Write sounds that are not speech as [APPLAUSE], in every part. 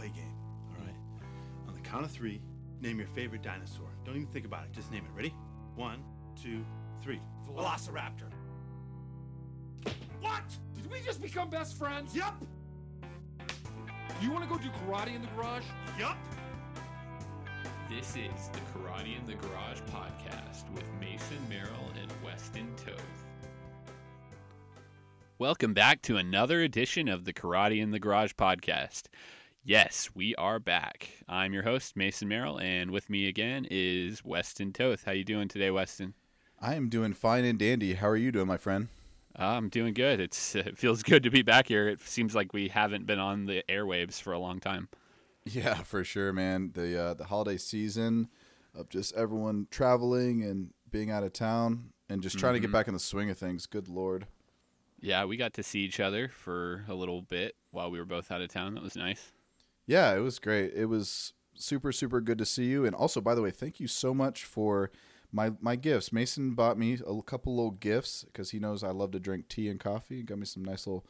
play a game. All right. On the count of three, name your favorite dinosaur. Don't even think about it. Just name it. Ready? One, two, three. Velociraptor. What? Did we just become best friends? Yup. You want to go do karate in the garage? Yep. This is the Karate in the Garage podcast with Mason Merrill and Weston Toth. Welcome back to another edition of the Karate in the Garage podcast. Yes, we are back. I'm your host Mason Merrill, and with me again is Weston Toth. How you doing today, Weston? I am doing fine and dandy. How are you doing, my friend? Uh, I'm doing good. It's [LAUGHS] it feels good to be back here. It seems like we haven't been on the airwaves for a long time. Yeah, [LAUGHS] for sure, man. The uh, the holiday season of just everyone traveling and being out of town and just trying to get Mhm. back in the swing of things. Good lord. Yeah, we got to see each other for a little bit while we were both out of town. That was nice. Yeah, it was great. It was super super good to see you. And also, by the way, thank you so much for my my gifts. Mason bought me a couple little gifts because he knows I love to drink tea and coffee. And got me some nice little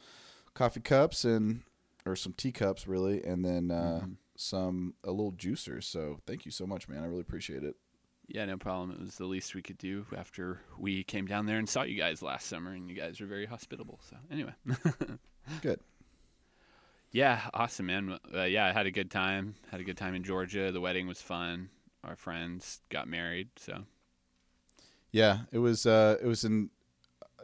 coffee cups and or some teacups really, and then uh, Mhm. some a little juicer. So thank you so much, man. I really appreciate it. Yeah, no problem. It was the least we could do after we came down there and saw you guys last summer, and you guys were very hospitable. So anyway, [LAUGHS] Good. Yeah, awesome, man. Uh, yeah, I had a good time. Had a good time in Georgia. The wedding was fun. Our friends got married, so Yeah, it was uh it was in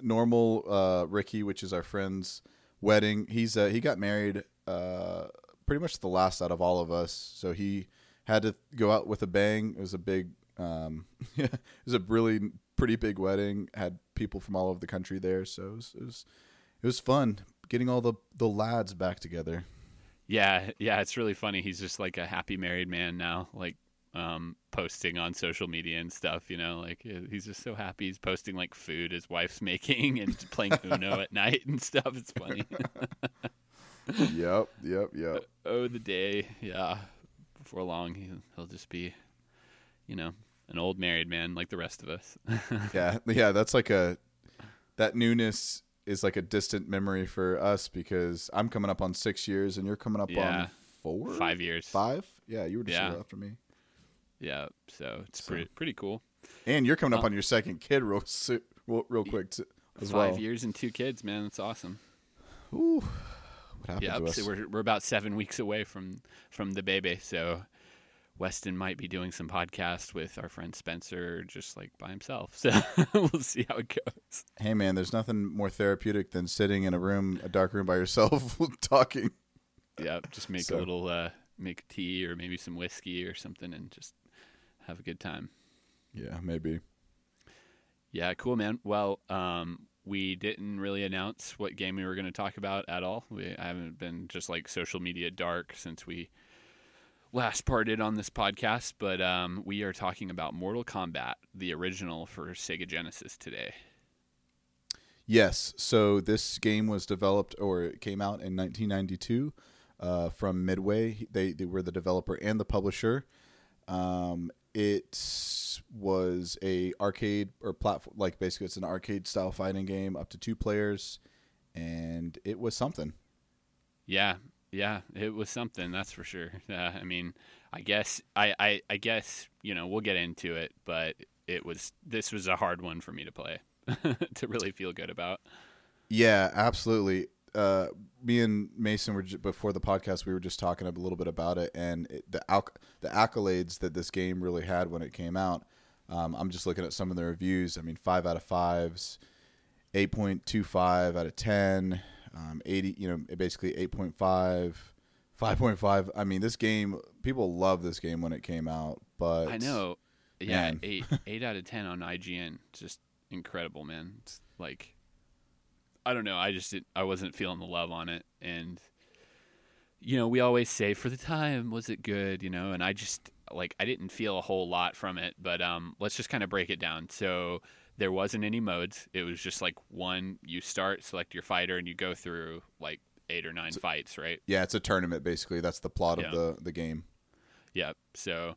normal uh Ricky, which is our friend's wedding. He's uh he got married uh pretty much the last out of all of us. So he had to go out with a bang. It was a big um [LAUGHS] it was a really pretty big wedding. Had people from all over the country there, so it was it was, it was fun getting all the the lads back together. yeah, yeah. It's really funny. He's just like a happy married man now, like um, posting on social media and stuff. You know, like uh, he's just so happy. He's posting like food his wife's making and [LAUGHS] playing Uno at night and stuff. It's funny. yep, yep, yep. oh the day yeah before long he, he'll just be you know an old married man like the rest of us [LAUGHS] yeah yeah that's like a that newness is like a distant memory for us because i'm coming up on six years and you're coming up Yeah. on four? Five years. Five? Yeah you were just Yeah. after me. Yeah so it's So- pretty pretty cool. And you're coming up Uh, on your second kid real real, real quick too, as five well. years and two kids man that's awesome. Ooh, what happened yeah to us? so we're, we're about seven weeks away from from the baby so weston might be doing some podcast with our friend spencer just like by himself. [LAUGHS] So we'll see how it goes. Hey man there's nothing more therapeutic than sitting in a room a dark room by yourself [LAUGHS] talking. Yeah just make So- a little uh make tea or maybe some whiskey or something and just have a good time. Yeah maybe. Yeah, cool, man. Well, um, we didn't really announce what game we were going to talk about at all. We I haven't been just like social media dark since we last parted on this podcast, but um, we are talking about Mortal Kombat, the original for Sega Genesis today. Yes. So this game was developed or it came out in 1992 uh, from Midway. They, they were the developer and the publisher. Um, it was a arcade or platform, like basically it's an arcade style fighting game up to two players, and it was something. Yeah, yeah, it was something that's for sure. [LAUGHS] Uh, I mean, I guess I, I I guess you know we'll get into it, but it was this was a hard one for me to play [LAUGHS] to really feel good about. Yeah, absolutely. Uh, me and Mason were j- before the podcast. We were just talking a little bit about it, and it, the acc- the accolades that this game really had when it came out. Um, I'm just looking at some of the reviews. I mean, five out of fives, eight point two five out of ten, um, eighty. You know, basically 8.5, 5.5. I mean, this game. People love this game when it came out, but I know. Yeah, man. [LAUGHS] eight eight out of ten on IGN. Just incredible, man. It's like I don't know. I just did, I wasn't feeling the love on it, and you know we always say for the time was it good, you know, and I just like I didn't feel a whole lot from it. But um, let's just kind of break it down. So there wasn't any modes. It was just like one. You start, select your fighter, and you go through like eight or nine fights, right? Yeah, it's a tournament basically. That's the plot Yeah. of the the game. Yep. So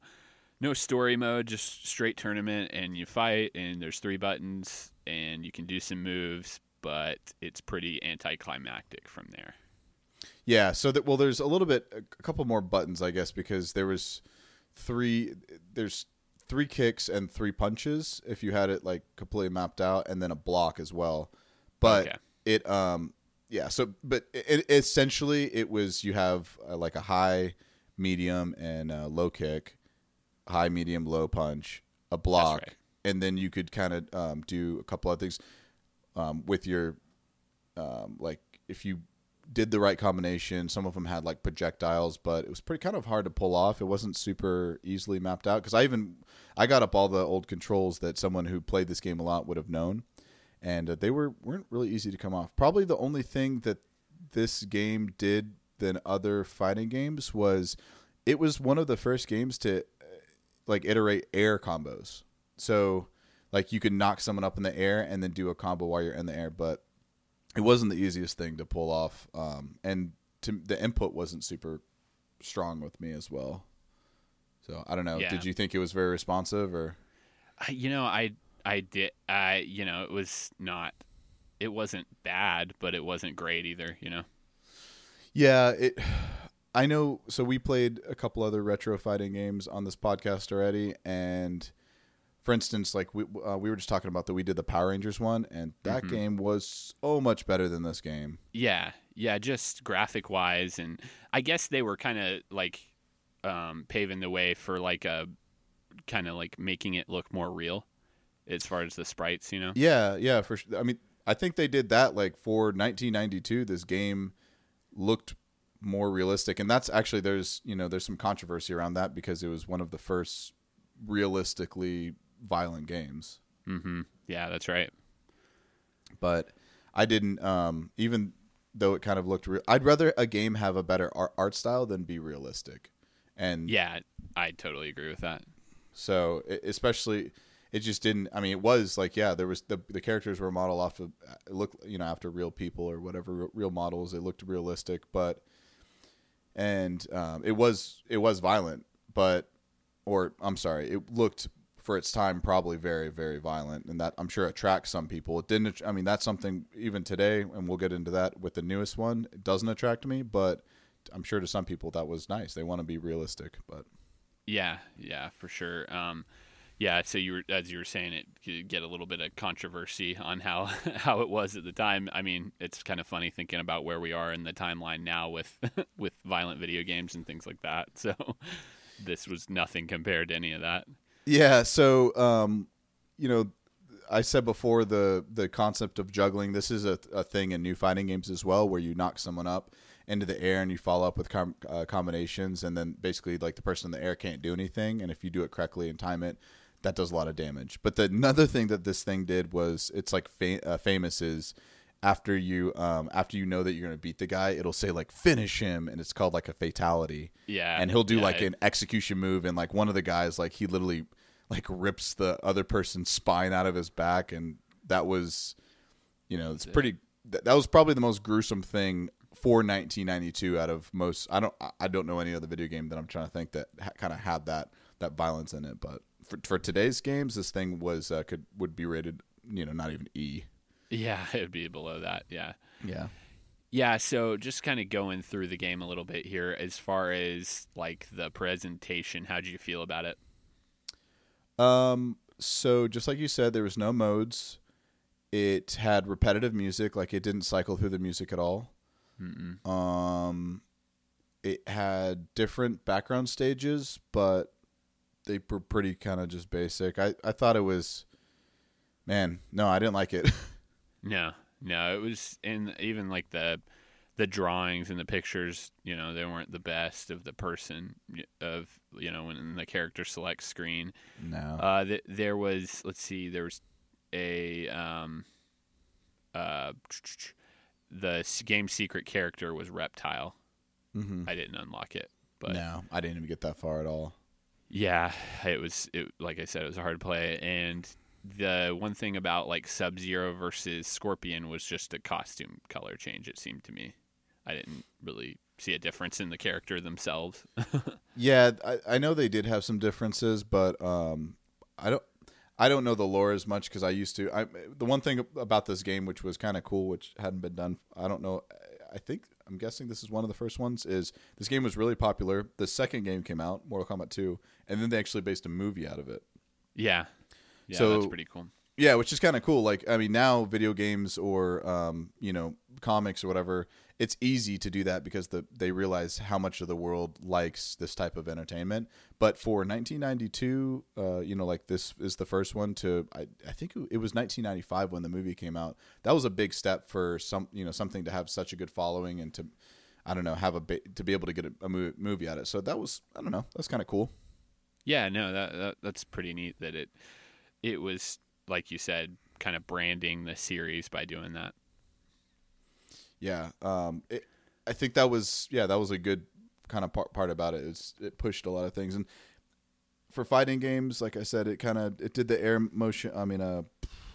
no story mode, just straight tournament, and you fight, and there's three buttons, and you can do some moves, but it's pretty anticlimactic from there. Yeah, so that well, there's a little bit, a couple more buttons, I guess, because there was three. There's three kicks and three punches if you had it like completely mapped out, and then a block as well. But Okay. it, um, yeah. So, but it, essentially, it was you have uh, like a high, medium, and a low kick, high, medium, low punch, a block, right. and then you could kind of um, do a couple of things um, with your um, like if you did the right combination. Some of them had like projectiles, but it was pretty kind of hard to pull off. It wasn't super easily mapped out because I even I got up all the old controls that someone who played this game a lot would have known, and uh, they were weren't really easy to come off. Probably the only thing that this game did than other fighting games was it was one of the first games to uh, like iterate air combos. So like you could knock someone up in the air and then do a combo while you're in the air, but it wasn't the easiest thing to pull off. Um, and to, the input wasn't super strong with me as well. So I don't know. Yeah. Did you think it was very responsive or? You know, I I did I you know, it was not it wasn't bad, but it wasn't great either, you know. Yeah, it. I know. So we played a couple other retro fighting games on this podcast already, and for instance, like we uh, we were just talking about that we did the Power Rangers one, and that Mm-hmm. game was so much better than this game. Yeah, yeah, just graphic wise, and I guess they were kind of like um, paving the way for like a kind of like making it look more real as far as the sprites, you know. Yeah, yeah, for sure. I mean, I think they did that like for 1992. This game looked more realistic, and that's actually there's you know there's some controversy around that because it was one of the first realistically violent games. Mm-hmm. Yeah, that's right. but I didn't. Um, even though it kind of looked real, I'd rather a game have a better art, art style than be realistic. And Yeah, I totally agree with that. so, especially, it just didn't. I mean, it was like, yeah, there was the the characters were modeled off of look you know, after real people or whatever real models. It looked realistic, but and um, it was it was violent, but or I'm sorry, it looked for its time probably very very violent, and that I'm sure attracts some people. It didn't. I mean, that's something even today, and we'll get into that with the newest one. It doesn't attract me, but I'm sure to some people that was nice. They want to be realistic, but Yeah, yeah, for sure. Um, yeah, so you were as you were saying, it could get a little bit of controversy on how [LAUGHS] how it was at the time. I mean, it's kind of funny thinking about where we are in the timeline now with [LAUGHS] with violent video games and things like that. So [LAUGHS] this was nothing compared to any of that. Yeah, so um, you know, I said before the the concept of juggling. This is a, a thing in new fighting games as well, where you knock someone up into the air and you follow up with com- uh, combinations, and then basically like the person in the air can't do anything, and if you do it correctly and time it, that does a lot of damage. But the another thing that this thing did was it's like fa- uh, famous is after you um after you know that you're gonna beat the guy, it'll say like finish him, and it's called like a fatality Yeah, and he'll do yeah, like it- an execution move and like one of the guys like he literally like rips the other person's spine out of his back and that was you know it's pretty that, that was probably the most gruesome thing for 1992 out of most i don't I- i don't know any other video game that i'm trying to think that ha- kind of had that that violence in it but for, for today's games this thing was uh, could would be rated you know not even e Yeah, [LAUGHS] it'd be below that. Yeah. yeah Yeah, so just kind of going through the game a little bit here as far as like the presentation, how do you feel about it? Um, so just like you said, there was no modes. It had repetitive music, like it didn't cycle through the music at all. Um, it had different background stages, but they were pretty kind of just basic. I I thought it was, man, no, I didn't like it. [LAUGHS] No, no, it was in even like the the drawings and the pictures. You know, they weren't the best of the person of you know when the character select screen. no. Uh, th- there was let's see, there was a um, uh, the game secret character was reptile. hmm I didn't unlock it, but No, I didn't even get that far at all. Yeah, it was it like I said, it was a hard play and the one thing about like Sub Zero versus Scorpion was just a costume color change, it seemed to me. I didn't really see a difference in the character themselves. [LAUGHS] Yeah, I, I know they did have some differences, but um, I don't I don't know the lore as much because I used to. I the one thing about this game which was kind of cool, which hadn't been done. I don't know. I think I'm guessing this is one of the first ones. Is this game was really popular. The second game came out, Mortal Kombat 2, and then they actually based a movie out of it. Yeah. Yeah, So- that's pretty cool. Yeah, which is kind of cool. Like, I mean, now video games or um, you know comics or whatever, it's easy to do that because the they realize how much of the world likes this type of entertainment. But for 1992, uh, you know, like this is the first one to I, I think it was 1995 when the movie came out. That was a big step for some you know something to have such a good following and to I don't know have a to be able to get a, a movie out of it. So that was I don't know that's kind of cool. Yeah, no, that, that that's pretty neat that it it was like you said, kind of branding the series by doing that. Yeah, um, it, I think that was yeah that was a good kind of part part about it. It's it pushed a lot of things, and for fighting games, like I said, it kind of it did the air motion. I mean, uh,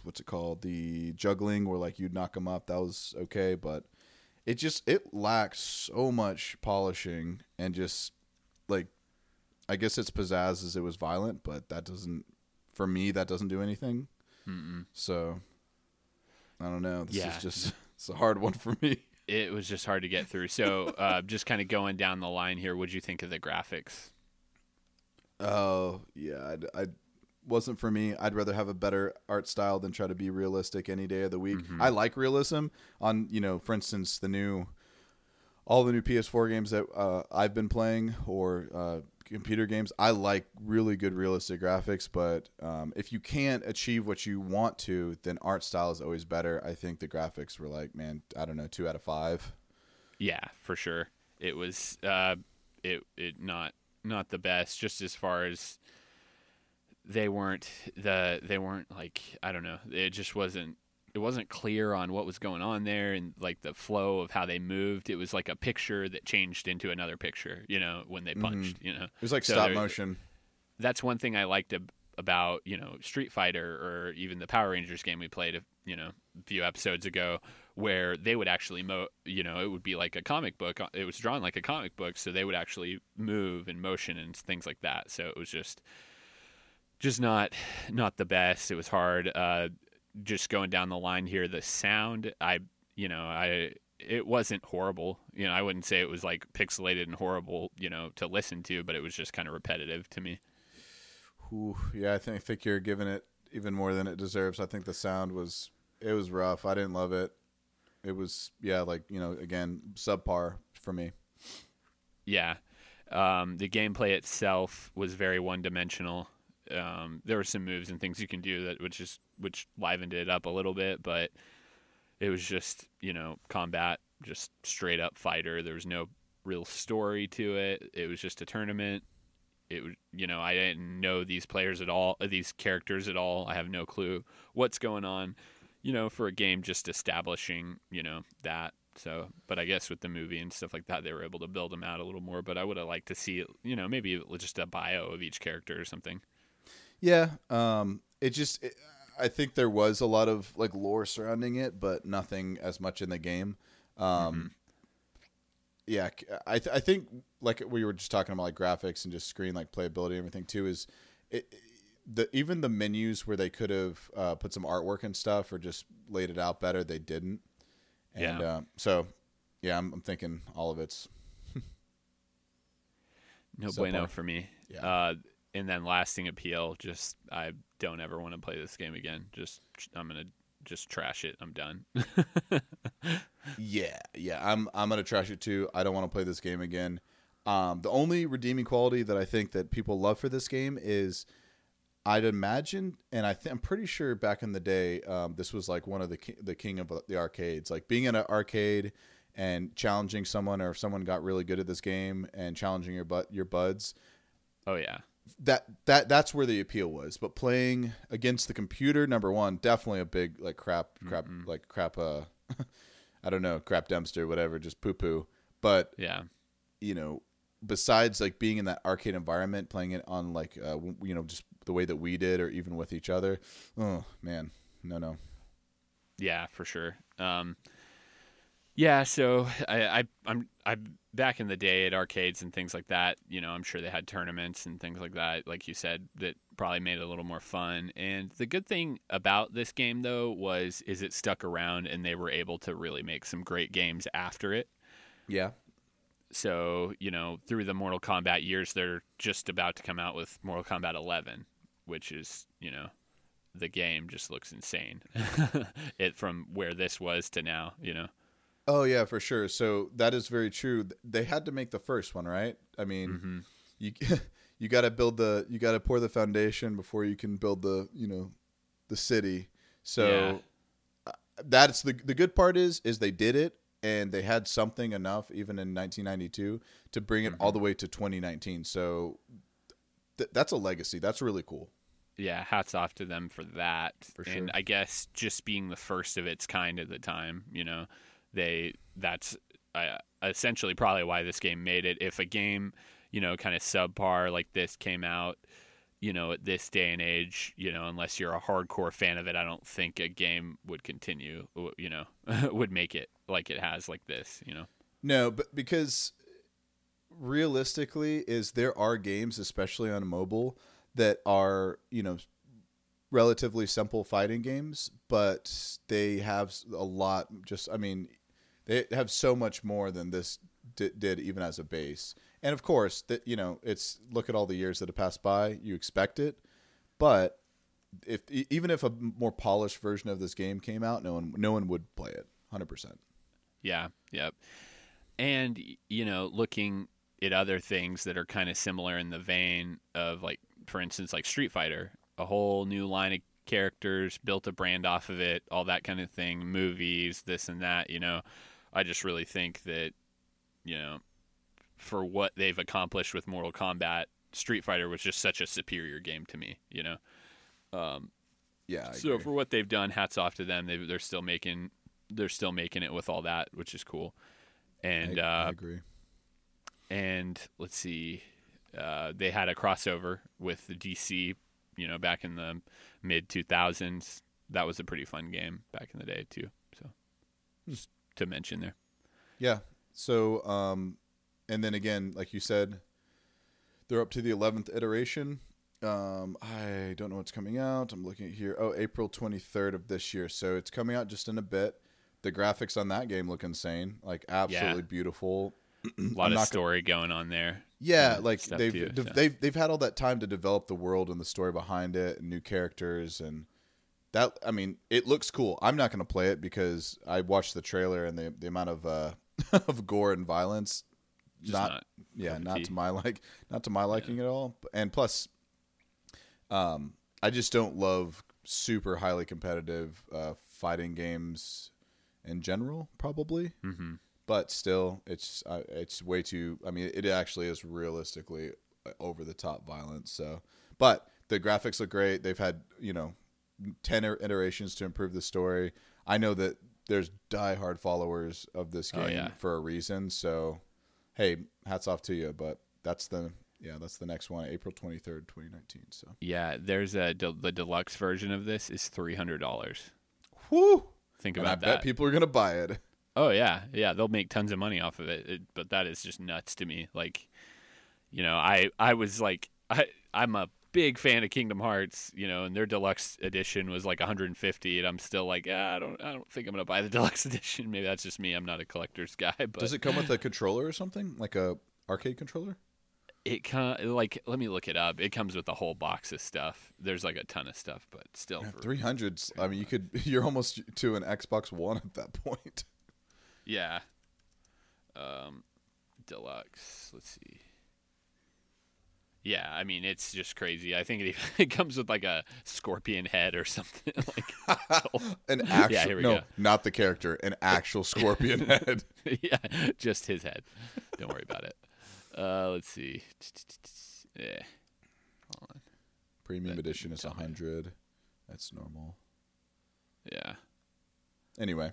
what's it called? The juggling where like you'd knock them up. That was okay, but it just it lacks so much polishing and just like I guess its pizzazz is it was violent, but that doesn't for me that doesn't do anything. Mm-mm. So I don't know. This Yeah. is just [LAUGHS] it's a hard one for me. It was just hard to get through. So, [LAUGHS] uh, just kind of going down the line here, what'd you think of the graphics? Oh yeah, I, I wasn't for me. I'd rather have a better art style than try to be realistic any day of the week. I like realism on you know, for instance, the new all the new PS4 games that uh, I've been playing or uh, computer games. I like really good realistic graphics, but um, if you can't achieve what you want to, then art style is always better. I think the graphics were like, man, I don't know, two out of five. Yeah, for sure. It was uh, it it not not the best. Just as far as they weren't the they weren't like I don't know. It just wasn't it wasn't clear on what was going on there and like the flow of how they moved. It was like a picture that changed into another picture. You know when they punched. You know It was like So stop motion. that's one thing I liked ab- about you know Street Fighter or even the Power Rangers game we played a you know a few episodes ago, where they would actually mo you know it would be like a comic book. uh, It was drawn like a comic book, so they would actually move and motion and things like that. So it was just just not not the best. It was hard. Uh, just going down the line here, the sound I you know I it wasn't horrible. You know, I wouldn't say it was like pixelated and horrible, you know, to listen to, but it was just kind of repetitive to me. Ooh, yeah, I think, I think you're giving it even more than it deserves. I think the sound was it was rough. I didn't love it. It was yeah, like you know, again, subpar for me. Yeah. Um, the gameplay itself was very one dimensional. Um, there were some moves and things you can do that which is which livened it up a little bit, but it was just, you know, combat, just straight up fighter. There was no real story to it. It was just a tournament. It you know, I didn't know these players at all, uh, these characters at all. I have no clue what's going on. You know, for a game just establishing, you know, that. So, but I guess with the movie and stuff like that, they were able to build them out a little more. But I would have liked to see, you know, maybe just a bio of each character or something. Yeah, um, it just it, I think there was a lot of like lore surrounding it, but nothing as much in the game. Um, Yeah, c- I th- I think like we were just talking about like graphics and just screen like playability and everything too is it. The, even the menus where they could have uh, put some artwork and stuff or just laid it out better, they didn't. And Yeah. uh, so, yeah, I'm, I'm thinking all of it's [LAUGHS] No So bueno far. for me. Yeah. Uh, and then lasting appeal, just I don't ever want to play this game again. Just I'm gonna just trash it. I'm done. [LAUGHS] Yeah, yeah. I'm I'm gonna trash it too. I don't want to play this game again. Um, the only redeeming quality that I think that people love for this game is, I'd imagine, and I th- I'm pretty sure back in the day, um, this was like one of the ki- the king of the arcades, like being in an arcade and challenging someone, or if someone got really good at this game and challenging your but your buds. oh yeah, That that that's where the appeal was. But playing against the computer, number one, definitely a big like crap crap like crap. Uh, [LAUGHS] I don't know, crap dumpster, whatever, just poo poo. But yeah, you know, besides like being in that arcade environment, playing it on like uh, you know just the way that we did, or even with each other. Oh man, no, no. yeah, for sure. Um, yeah, so I, I I'm I back in the day at arcades and things like that. You know, I'm sure they had tournaments and things like that. Like you said, that probably made it a little more fun. And the good thing about this game though was is it stuck around and they were able to really make some great games after it. Yeah. So you know, through the Mortal Kombat years, they're just about to come out with Mortal Kombat 11, which is you know, the game just looks insane. [LAUGHS] it from where this was to now, you know. Oh yeah, for sure. So that is very true. They had to make the first one, right? I mean, Mm-hmm. you [LAUGHS] you got to build the you got to pour the foundation before you can build the you know the city. So Yeah. uh, that's the the good part is is they did it and they had something enough even in 1992 to bring it all Mm-hmm. the way to 2019. So th- that's a legacy. That's really cool. yeah, hats off to them for that. For And. I guess just being the first of its kind at the time, you know, they that's uh, essentially probably why this game made it. If a game, you know, kind of subpar like this came out, you know, at this day and age, you know, unless you're a hardcore fan of it, I don't think a game would continue, you know, [LAUGHS] would make it like it has like this, you know. No, but because realistically, is there are games, especially on mobile, that are you know relatively simple fighting games, but they have a lot. Just, I mean, they have so much more than this d- did, even as a base. And of course, that you know, it's look at all the years that have passed by. You expect it, but if even if a more polished version of this game came out, no one no one would play it. Hundred percent. Yeah, yep. And you know, looking at other things that are kind of similar in the vein of like for instance like Street Fighter, a whole new line of characters, built a brand off of it, all that kind of thing, movies, this and that, you know. I just really think that you know, for what they've accomplished with Mortal Kombat, Street Fighter was just such a superior game to me, you know. Um, Yeah. I so agree. for what they've done, hats off to them. They, they're still making they're still making it with all that, which is cool. And I, I uh, agree. and let's see, uh, they had a crossover with the DC, you know, back in the mid two thousands. That was a pretty fun game back in the day too. So just to mention there. Yeah. So, um, and then again, like you said, they're up to the eleventh iteration. Um, I don't know what's coming out. I'm looking at here. Oh, April 23rd of this year. So it's coming out just in a bit. The graphics on that game look insane. Like absolutely beautiful. A [CLEARS THROAT] lot I'm of not gonna- story going on there. Yeah, like they've too, de- so. they've they've had all that time to develop the world and the story behind it and new characters and that I mean, it looks cool. I'm not going to play it because I watched the trailer and the the amount of uh [LAUGHS] of gore and violence Just not, not yeah, not to my like not to my liking at all. And plus um I just don't love super highly competitive uh fighting games in general probably hmm but still, it's uh, it's way too. I mean, it actually is realistically over the top violence. So, but the graphics look great. They've had you know ten er- iterations to improve the story. I know that there's diehard followers of this game Oh, yeah. for a reason. So, hey, hats off to you. But that's the yeah, that's the next one, April twenty third, twenty nineteen. So, Yeah, there's a de- the deluxe version of this is three hundred dollars. whoo! Think And I about bet that. people are gonna buy it. Oh yeah, yeah, they'll make tons of money off of it. it. But that is just nuts to me. Like, you know, I I was like, I I'm a big fan of Kingdom Hearts, you know, and their deluxe edition was like 150, and I'm still like, ah, I don't I don't think I'm gonna buy the [LAUGHS] deluxe edition. Maybe that's just me. I'm not a collector's [LAUGHS] guy, but Does it come with a controller or something like a arcade controller? it con- like let me look it up. It comes with a whole box of stuff. There's like a ton of stuff, but still, for, Three hundreds. I mean, you could. [LAUGHS] You're almost to an Xbox One at that point. yeah. Um, deluxe. Let's see. Yeah, I mean it's just crazy. I think it, [LAUGHS] it comes with like a scorpion head or something. [LAUGHS] like, [LAUGHS] An actual. here we no, go. not the character. An actual scorpion head. yeah, just his head. Don't worry about it. Uh, let's see. Yeah, Premium That edition is a hundred. That's normal. yeah. Anyway,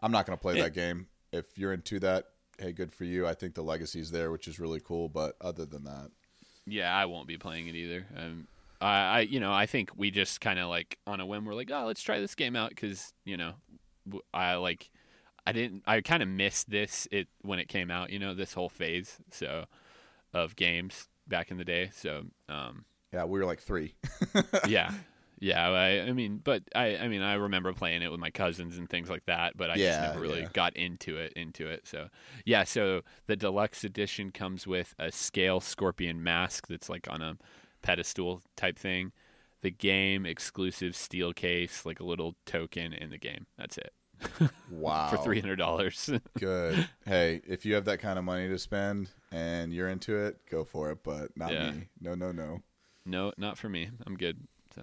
I'm not gonna play Yeah. that game. If you're into that, hey, good for you. I think the legacy's there, which is really cool. But other than that, Yeah, I won't be playing it either. Um, I, I, you know, I think we just kind of like on a whim, we're like, oh, let's try this game out because you know, I like, I didn't, I kind of missed this it when it came out. You know, this whole phase so of games back in the day. So, um, yeah, we were like three. [LAUGHS] yeah, Yeah, I, I mean, but I, I mean, I remember playing it with my cousins and things like that, but I just never really yeah. got into it, into it. So, yeah, so the deluxe edition comes with a scale scorpion mask that's like on a pedestal type thing, the game exclusive steel case, like a little token in the game. That's it [LAUGHS] Wow. for three hundred dollars. [LAUGHS] Good. Hey, if you have that kind of money to spend and you're into it, go for it. But not Yeah. me. No, no, no. No, not for me. I'm good. So,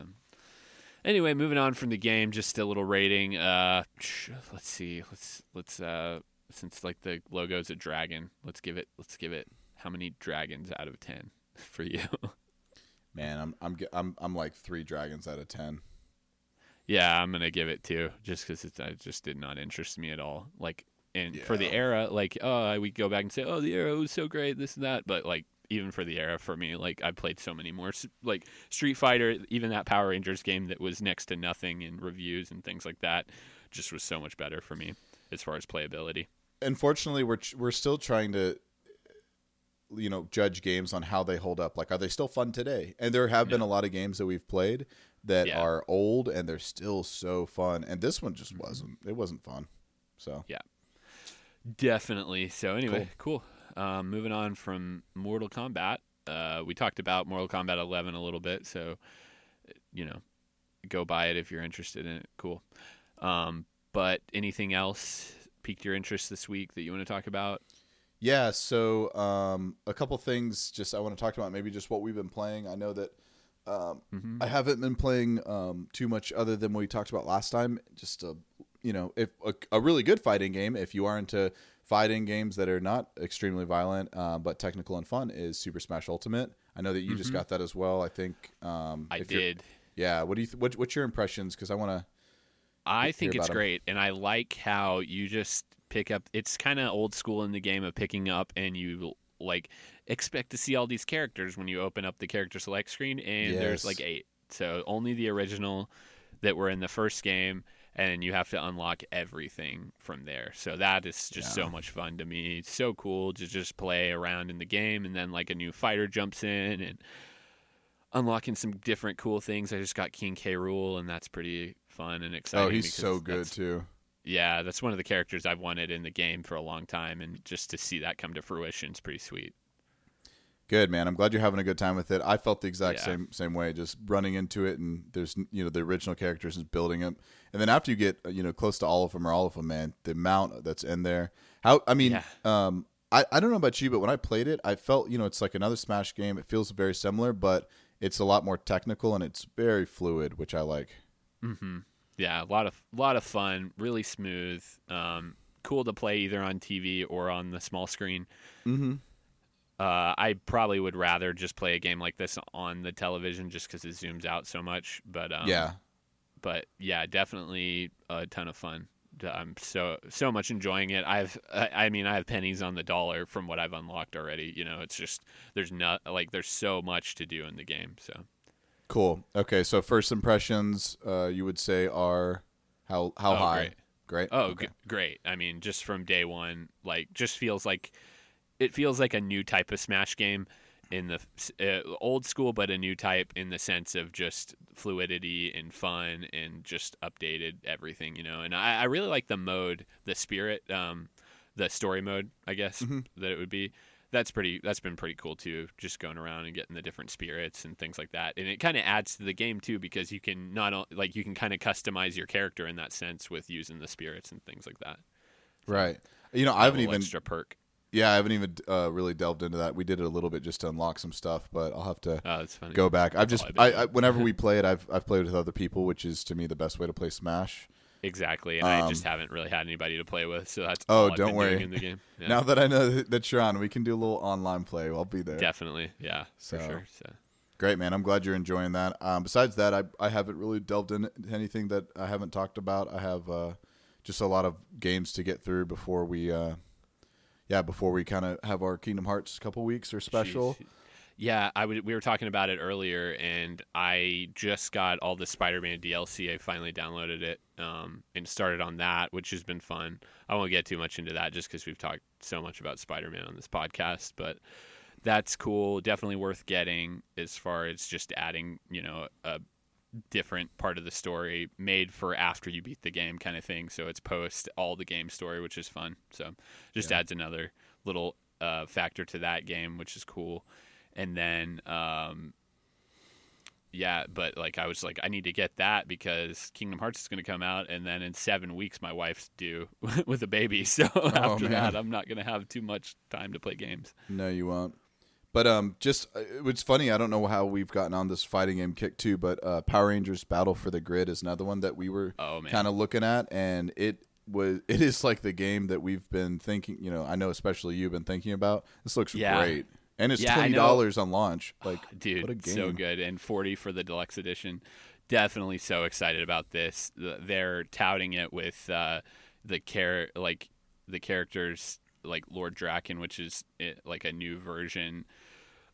anyway, moving on from the game, just a little rating. Uh, let's see. Let's let's uh, since like the logo's a dragon, let's give it. Let's give it. How many dragons out of ten [LAUGHS] for you? Man, I'm I'm I'm I'm like three dragons out of ten. yeah, I'm gonna give it two, just because it just did not interest me at all. Like, and for the era, like, oh, we go back and say, oh, the era was so great, this and that, but like. Even for the era, for me, like I played so many more, like Street Fighter, even that Power Rangers game that was next to nothing in reviews and things like that, just was so much better for me as far as playability. Unfortunately, we're ch- we're still trying to you know judge games on how they hold up. Like, are they still fun today? And there have been a lot of games that we've played that Yeah. are old and they're still so fun. And this one just wasn't. It wasn't fun. So yeah Definitely. So anyway, cool. Um, moving on from Mortal Kombat, uh, we talked about Mortal Kombat 11 a little bit, so you know, go buy it if you're interested in it. Cool. Um, but anything else piqued your interest this week that you want to talk about? Yeah, so um, a couple things just I want to talk about maybe just what we've been playing. I know that um, Mm-hmm. I haven't been playing um, too much other than what we talked about last time. Just a you know, if a, a really good fighting game, if you are into fighting games that are not extremely violent uh, but technical and fun, is Super Smash Ultimate. I know that you just got that as well. I think um, Mm-hmm. I did. Yeah. What do you? Th- what, what's your impressions? Because I want to. I think it's great, and I like how you just pick up. It's kind of old school in the game of picking up, and you like expect to see all these characters when you open up the character select screen, and there's like eight. So only the original that were in the first game, and you have to unlock everything from there. So that is just so much fun to me. It's so cool to just play around in the game, and then like a new fighter jumps in and unlocking some different cool things. I just got King K. Rool, and that's pretty fun and oh, exciting. Oh, he's so good too. Yeah, that's one of the characters I've wanted in the game for a long time, and just to see that come to fruition is pretty sweet. Good man. I'm glad you're having a good time with it. I felt the exact Yeah. same same way, just running into it and there's you know the original characters and building them, and then after you get you know close to all of them or all of them, man, the amount that's in there. How I mean, Yeah. um, I I don't know about you, but when I played it, I felt you know it's like another Smash game. It feels very similar, but it's a lot more technical and it's very fluid, which I like. Yeah, a lot of lot of fun, really smooth, um, cool to play either on TV or on the small screen. Mm-hmm. Uh, I probably would rather just play a game like this on the television just because it zooms out so much. But um, yeah, but yeah, definitely a ton of fun. I'm so so much enjoying it. I've I, I mean I have pennies on the dollar from what I've unlocked already. You know, it's just there's not like there's so much to do in the game. So cool. Okay, so first impressions, uh, you would say are how how Oh, high? great. Great. oh, Okay. g- great. I mean, just from day one, like just feels like it feels like a new type of Smash game in the uh, old school, but a new type in the sense of just fluidity and fun and just updated everything, you know. And I, I really like the mode, the spirit, um, the story mode, I guess that it would be. That's pretty. That's been pretty cool too. Just going around and getting the different spirits and things like that, and it kind of adds to the game too because you can not like you can kind of customize your character in that sense with using the spirits and things like that. Right. You know, I haven't even extra perk. Yeah, I haven't even uh, really delved into that. We did it a little bit just to unlock some stuff, but I'll have to Oh, go back. I've That's just, I, I, whenever we [LAUGHS] play it, I've I've played with other people, which is to me the best way to play Smash. Exactly, and I just Um, haven't really had anybody to play with, so that's Oh, don't been worry. in the game. [LAUGHS] Yeah, Now that I know that, you're on, we can do a little online play. I'll be there. definitely, yeah, for sure. So Great, man. I'm glad you're enjoying that. Um, besides that, I I haven't really delved into anything that I haven't talked about. I have uh, just a lot of games to get through before we, uh, yeah, before we kind of have our Kingdom Hearts couple weeks or special. Jeez. Yeah, I would. We were talking about it earlier, and I just got all the Spider-Man DLC. I finally downloaded it um, and started on that, which has been fun. I won't get too much into that just because we've talked so much about Spider-Man on this podcast, but that's cool. Definitely worth getting as far as just adding, you know, a different part of the story made for after you beat the game kind of thing. So it's post all the game story, which is fun. So just Yeah. adds another little uh, factor to that game, which is cool. And then, um, yeah, but like I was like, I need to get that because Kingdom Hearts is going to come out, and then in seven weeks my wife's due [LAUGHS] with a baby. [LAUGHS] So after man. that, I'm not going to have too much time to play games. No, you won't. But um, just uh, it's funny. I don't know how we've gotten on this fighting game kick too. But uh, Power Rangers Battle for the Grid is another one that we were Oh kind of looking at, and it was [LAUGHS] it is like the game that we've been thinking. You know, I know especially you've been thinking about. This looks Yeah. great, and it's Yeah, twenty dollars on launch. [SIGHS] Like, [SIGHS] dude, what a game! so good, and forty for the deluxe edition. Definitely so excited about this. They're touting it with uh, the care like the characters like Lord Drakkon, which is it, like a new version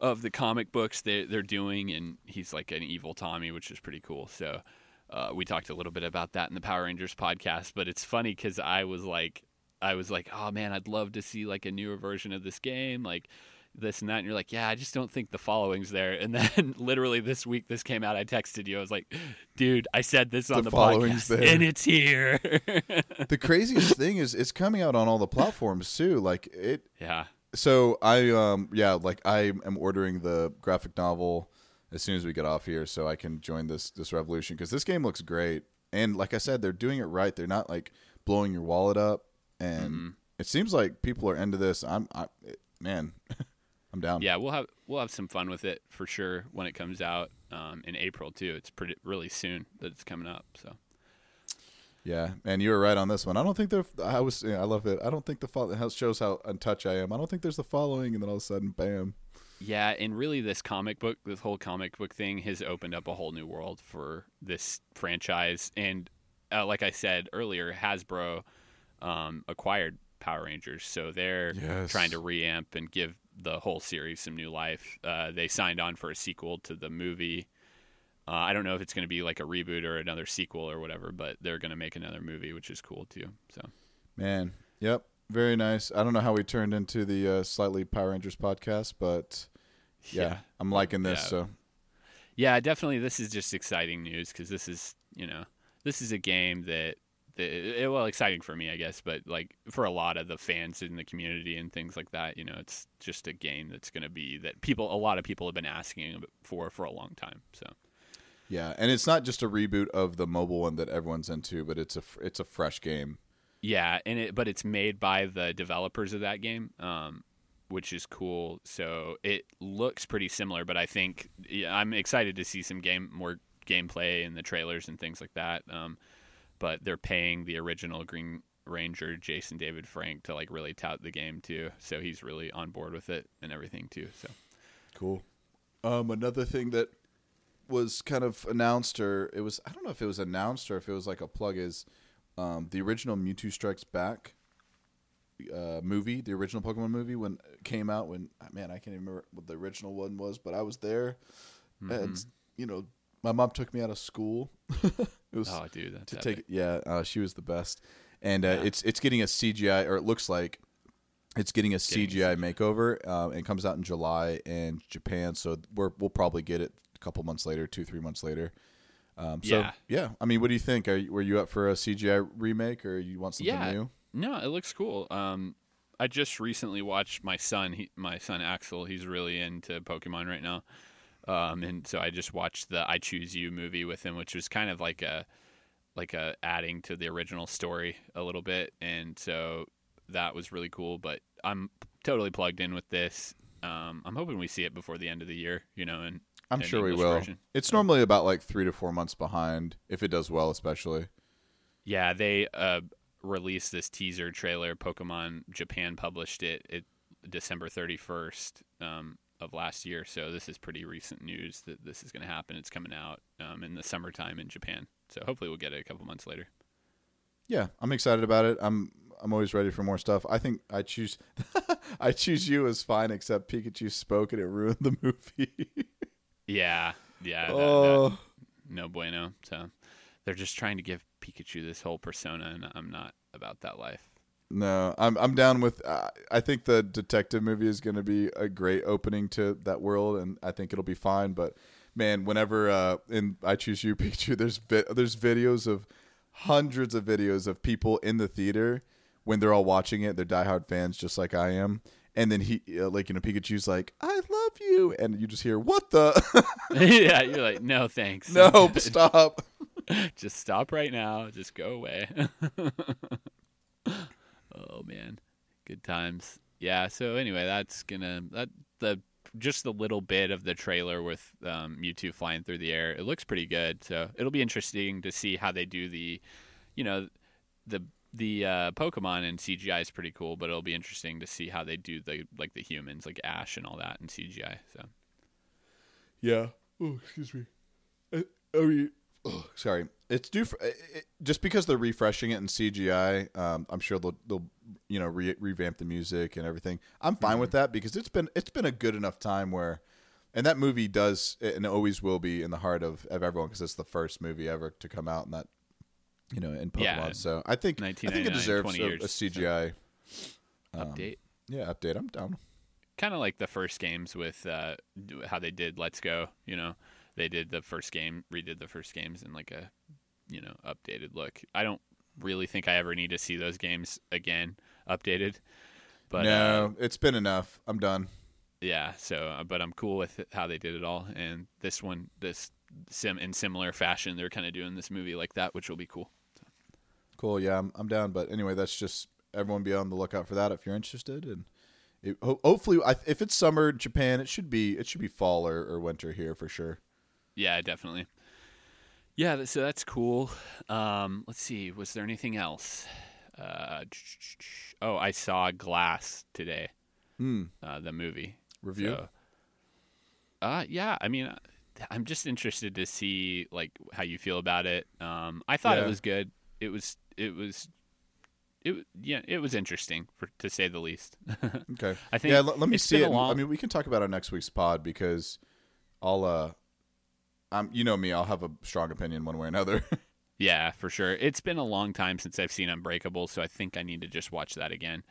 of the comic books they they're doing, and he's like an evil Tommy, which is pretty cool. So. Uh, we talked a little bit about that in the Power Rangers podcast, but it's funny because I was like, I was like, oh man, I'd love to see like a newer version of this game, like this and that. And you're like, yeah, I just don't think the following's there. And [LAUGHS] then literally this week, this came out. I texted you. I was like, dude, I said this on The the, podcast, there. and it's here. the craziest [LAUGHS] thing is it's coming out on all the platforms too. Like it. yeah, So I um yeah like I am ordering the graphic novel as soon as we get off here, so I can join this this revolution because this game looks great. And like I said, they're doing it right. They're not like blowing your wallet up, and Mm-hmm. it seems like people are into this. I'm I, man, [LAUGHS] I'm down. yeah, we'll have we'll have some fun with it for sure when it comes out um, in April too. It's pretty really soon that it's coming up. So Yeah, and you were right on this one. I don't think they're. I was. Yeah, I love it. I don't think the follow how shows how in touch I am. I don't think there's the following, and then all of a sudden, bam. Yeah, and really, this comic book, this whole comic book thing, has opened up a whole new world for this franchise. And uh, like I said earlier, Hasbro um, acquired Power Rangers, so they're Yes. trying to reamp and give the whole series some new life. Uh, they signed on for a sequel to the movie. Uh, I don't know if it's going to be like a reboot or another sequel or whatever, but they're going to make another movie, which is cool too. So Man, yep, very nice. I don't know how we turned into the uh, slightly Power Rangers podcast, but yeah, I'm liking this. Yeah. So Yeah, definitely. This is just exciting news because this is, you know, this is a game that, that it, well, exciting for me, I guess, but like for a lot of the fans in the community and things like that, you know, it's just a game that's going to be that people, a lot of people have been asking for for a long time. So yeah, and it's not just a reboot of the mobile one that everyone's into, but it's a it's a fresh game. yeah, and it, but it's made by the developers of that game, um, which is cool. So it looks pretty similar, but I think yeah, I'm excited to see some game more gameplay in the trailers and things like that. Um, but they're paying the original Green Ranger Jason David Frank to like really tout the game too, so he's really on board with it and everything too. So Cool. Um, another thing that was kind of announced, or it was I don't know if it was announced or if it was like a plug, is um, the original Mewtwo Strikes Back uh, movie, the original Pokemon movie when it came out. When man, I can't even remember what the original one was, but I was there, and you know, my mom took me out of school. [LAUGHS] it was oh, dude, to epic. take yeah uh, she was the best and uh, Yeah. it's it's getting a cgi or it looks like it's getting a Getting a cgi makeover um, and comes out in july in japan so we're, we'll probably get it couple months later two three months later um, so Yeah. yeah i mean what do you think Are you, were you up for a cgi remake or you want something Yeah. new No, it looks cool. Um, I just recently watched my son. He, my son Axel. He's really into Pokemon right now. Um, and so I just watched the I Choose You movie with him, which was kind of like a like a adding to the original story a little bit, and so that was really cool. But I'm totally plugged in with this. Um, I'm hoping we see it before the end of the year, you know, and i'm sure we English will version. it's normally about like three to four months behind if it does well especially Yeah, they uh, released this teaser trailer. Pokemon Japan published it, it December 31st um, of last year. So this is pretty recent news that this is going to happen. It's coming out um, in the summertime in Japan. So hopefully we'll get it a couple months later. yeah i'm excited about it i'm i'm always ready for more stuff i think i choose [LAUGHS] i choose you is fine except pikachu spoke and it ruined the [LAUGHS] movie Yeah, yeah, that- that- oh no bueno. So they're just trying to give Pikachu this whole persona, and I'm not about that life. no i'm i'm down with uh, i think the detective movie is going to be a great opening to that world and i think it'll be fine but man, whenever uh, in I choose you [LAUGHS] Pikachu, there's vi- there's videos of hundreds of videos of people in the theater when they're all watching it. They're diehard fans, just like I am. And then he, uh, like you know, Pikachu's like, "I love you," and you just hear, "What the? [LAUGHS] [LAUGHS] yeah, you're like, no, thanks. no, [LAUGHS] stop!" just stop right now. Just go away. oh man, good times. Yeah. So anyway, that's gonna that the just the little bit of the trailer with um, Mewtwo flying through the air. It looks pretty good. So it'll be interesting to see how they do the, you know, the the uh, Pokemon and CGI is pretty cool, but it'll be interesting to see how they do the like the humans, like Ash and all that in CGI. So Yeah. Oh, excuse me. I, I mean, oh, sorry. It's due for it, just because they're refreshing it in CGI. Um, I'm sure they'll they'll you know re- revamp the music and everything. I'm fine with that because it's been it's been a good enough time where, and that movie does and always will be in the heart of of everyone because it's the first movie ever to come out in that you know in Pokemon. Yeah. So I think I think it deserves 20 a, years, a so. CGI. update. Yeah, update. I'm down. kind of like the first games with uh, how they did Let's Go. You know, they did the first game, redid the first games in like a you know updated look. I don't really think I ever need to see those games again updated. But uh, no, it's been enough. I'm done. yeah, so uh, but I'm cool with how they did it all. And this one, this sim in similar fashion, they're kind of doing this movie like that, which will be cool. Cool. Yeah, I'm, I'm down. But anyway, that's just everyone be on the lookout for that if you're interested. And it, ho- hopefully, I, if it's summer in Japan, it should be it should be fall or, or winter here for sure. Yeah, definitely. Yeah, so that's cool. Um, let's see, was there anything else? Uh, oh, I saw Glass today, Hmm. uh, the movie Review. So, uh, yeah, I mean, I'm just interested to see like how you feel about it. Um, I thought Yeah. it was good. It was, it was, it yeah, it was interesting for to say the least. [LAUGHS] Okay. I think yeah. Let, let me see it. long- I mean, we can talk about our next week's pod because I'll uh, I'm you know me. I'll have a strong opinion one way or another. [LAUGHS] Yeah, for sure. It's been a long time since I've seen Unbreakable, so I think I need to just watch that again.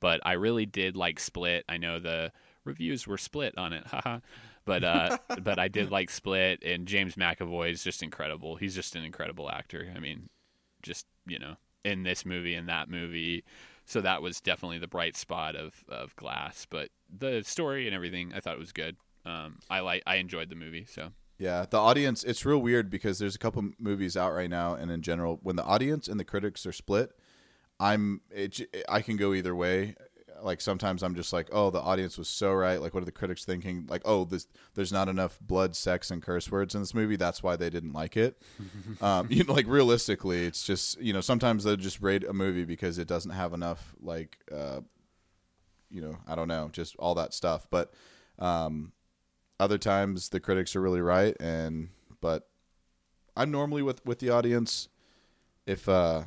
But I really did like Split. I know the reviews were split on it, [LAUGHS] haha. But uh, [LAUGHS] but I did like Split, and James McAvoy is just incredible. He's just an incredible actor. I mean, just you know, in this movie and that movie. So that was definitely the bright spot of of Glass. But the story and everything, I thought it was good. Um, I like I enjoyed the movie. So Yeah, the audience. It's real weird because there's a couple movies out right now, and in general, when the audience and the critics are split, I'm it, I can go either way. Like sometimes I'm just like, oh, the audience was so right. Like, what are the critics thinking? Like, oh, this there's not enough blood, sex, and curse words in this movie. That's why they didn't like it. [LAUGHS] um, [LAUGHS] you know, like realistically, it's just you know sometimes they'll just rate a movie because it doesn't have enough like, uh, you know, I don't know, just all that stuff. But um, other times the critics are really right and but i'm normally with with the audience if uh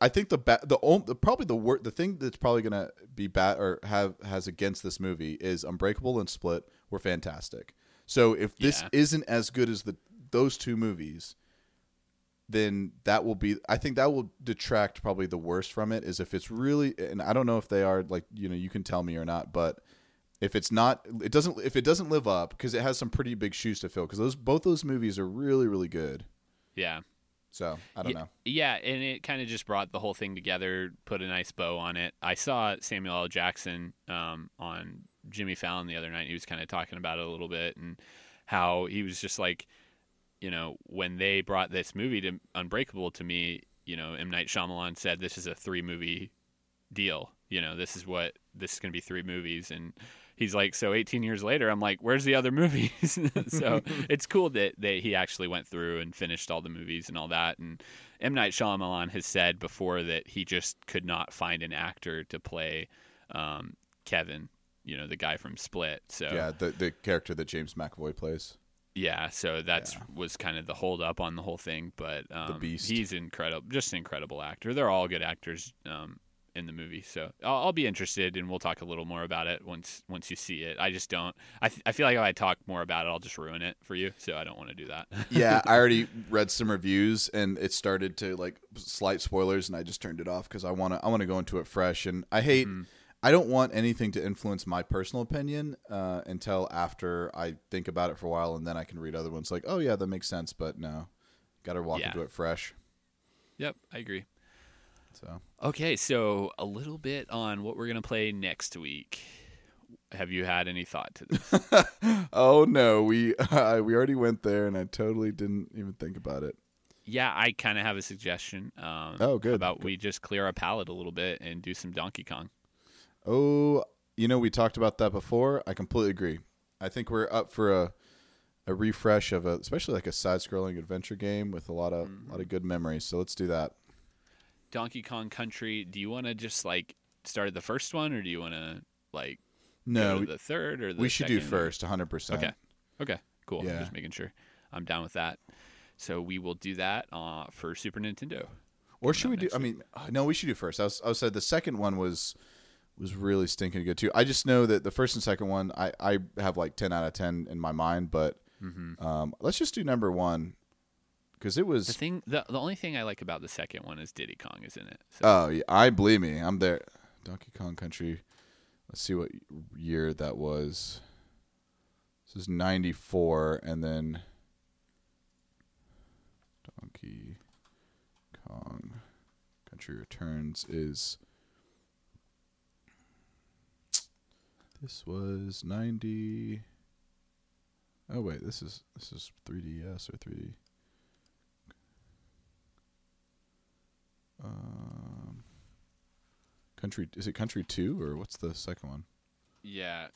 i think the ba- the, the probably the wor- the thing that's probably gonna be bad or have has against this movie is unbreakable and split were fantastic so if this Yeah. isn't as good as the those two movies then that will be i think that will detract probably the worst from it is if it's really and i don't know if they are like you know you can tell me or not but if it's not it doesn't if it doesn't live up because it has some pretty big shoes to fill because those both those movies are really really good yeah. So i don't Ye- know Yeah, and it kind of just brought the whole thing together, put a nice bow on it. I saw Samuel L. Jackson um, on Jimmy Fallon the other night. He was kind of talking about it a little bit and how he was just like, you know, when they brought this movie to Unbreakable to me, you know, M Night Shyamalan said this is a three movie deal. You know, this is what this is going to be three movies, and he's like, so 18 years later, I'm like, where's the other movies? [LAUGHS] so [LAUGHS] it's cool that, that he actually went through and finished all the movies and all that. And M Night Shyamalan has said before that he just could not find an actor to play um, Kevin, you know, the guy from Split. So yeah the the character that james mcavoy plays yeah, so that's Yeah. was kind of the hold up on the whole thing. But um, beast. he's incredible, just an incredible actor. They're all good actors um, in the movie, so I'll, I'll be interested, and we'll talk a little more about it once once you see it. I just don't. I th- I feel like if I talk more about it, I'll just ruin it for you. So I don't want to do that. [LAUGHS] yeah i already read some reviews and it started to like slight spoilers and i just turned it off because i want to i want to go into it fresh and i hate Mm-hmm. I don't want anything to influence my personal opinion uh, until after I think about it for a while, and then I can read other ones like, oh yeah, that makes sense. But no, got to walk Yeah. into it fresh. Yep, I agree. So Okay, so a little bit on what we're gonna play next week. Have you had any thought to this? [LAUGHS] oh no, we [LAUGHS] we already went there, and I totally didn't even think about it. yeah, I kind of have a suggestion. Um, Oh, good, About good. we just clear our palate a little bit and do some Donkey Kong. Oh, you know, we talked about that before. I completely agree. I think we're up for a a refresh of a, especially like a side-scrolling adventure game with a lot of Mm-hmm. lot of good memories. So let's do that. Donkey Kong Country. Do you want to just like start at the first one, or do you want to like No, the third or the we should do second, or- first, 100. percent Okay. Okay. Cool. Yeah. Just making sure. I'm down with that. So we will do that uh, for Super Nintendo. Or should we do? next I mean, uh, no, we should do first. I was, I was said the second one was was really stinking good too. I just know that the first and second one, I I have like 10 out of 10 in my mind, but um, let's just do number one because it was The thing, the, the only thing I like about the second one is Diddy Kong is in it. So Oh, yeah, I believe me, I'm there. Donkey Kong Country. Let's see what year that was. This is 94, and then Donkey Kong Country Returns is. This was 90. Oh wait, this is this is 3DS or 3D. Um, country is it Country Two or what's the second one? yeah,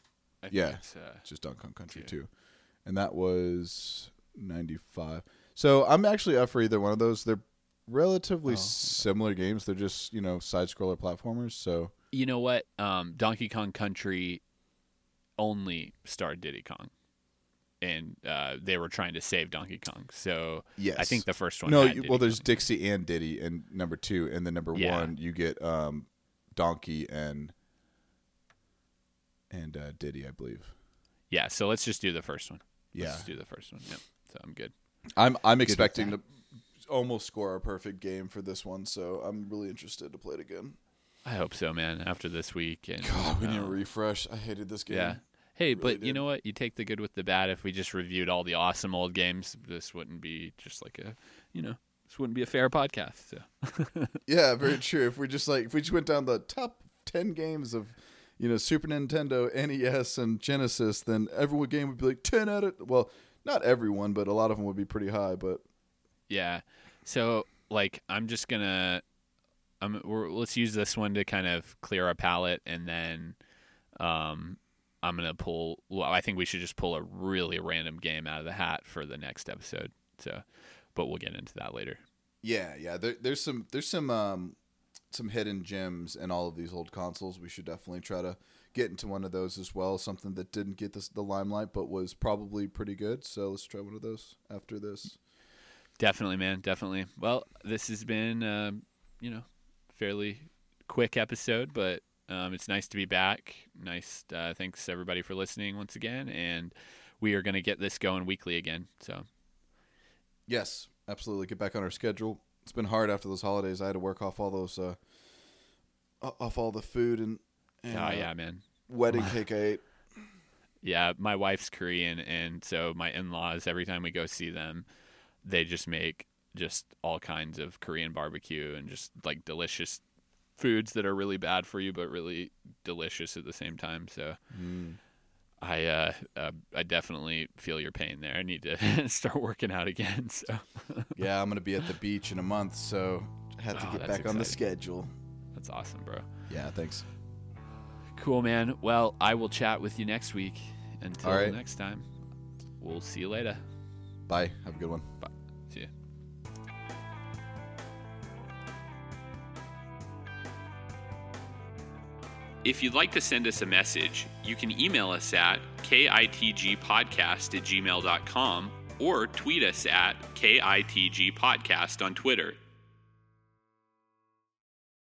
I think Yeah. it's, uh, It's just Donkey Kong Country Yeah. Two, and that was ninety five. So I'm actually up for either one of those. They're relatively Oh, okay. similar games. They're just you know side scroller platformers. So you know what? Um, Donkey Kong Country only starred Diddy Kong, and uh, they were trying to save Donkey Kong. So yes, I think the first one. no. had you- well, there's Kong. Dixie and Diddy in number two, and then number Yeah. one you get um, Donkey and and uh, Diddy, I believe. yeah. So let's just do the first one. Yeah, Let's just do the first one. Yep. So I'm good. I'm I'm with expecting to almost score a perfect game for this one, so I'm really interested to play it again. I hope so, man. After this week, and God, we need a um, refresh. I hated this game. Yeah. Hey, Really but you know what? You take the good with the bad. If we just reviewed all the awesome old games, this wouldn't be just like a, you know, this wouldn't be a fair podcast. So [LAUGHS] Yeah, very [LAUGHS] true. If we just like if we just went down the top ten games of you know Super Nintendo, NES, and Genesis, then every game would be like ten out of well, not everyone, but a lot of them would be pretty high. But yeah. So like, I'm just gonna, I'm. We're, let's use this one to kind of clear our palate, and then, um, I'm gonna pull. Well, I think we should just pull a really random game out of the hat for the next episode. So, but we'll get into that later. yeah, yeah, there, there's some there's some um some hidden gems in all of these old consoles. We should definitely try to get into one of those as well. Something that didn't get this, the limelight, but was probably pretty good. So let's try one of those after this. Definitely, man. Definitely. Well, this has been, um, you know, fairly quick episode, but um, it's nice to be back. Nice. Uh, thanks everybody for listening once again, and we are going to get this going weekly again. So Yes, absolutely. Get back on our schedule. It's been hard after those holidays. I had to work off all those, uh, off all the food and, and oh uh, yeah, man. wedding cake I ate. Yeah, my wife's Korean, and so my in-laws every time we go see them, they just make just all kinds of Korean barbecue and just like delicious foods that are really bad for you but really delicious at the same time. So I uh, uh, I definitely feel your pain there. I need to [LAUGHS] start working out again. So [LAUGHS] Yeah, I'm gonna be at the beach in a month, so I had to Oh, get back on the schedule. that's awesome, bro. Yeah, thanks. Cool, man. Well, I will chat with you next week. Until right. next time, we'll see you later. Bye. Have a good one. Bye. If you'd like to send us a message, you can email us at kitgpodcast at gmail.com or tweet us at kitgpodcast on Twitter.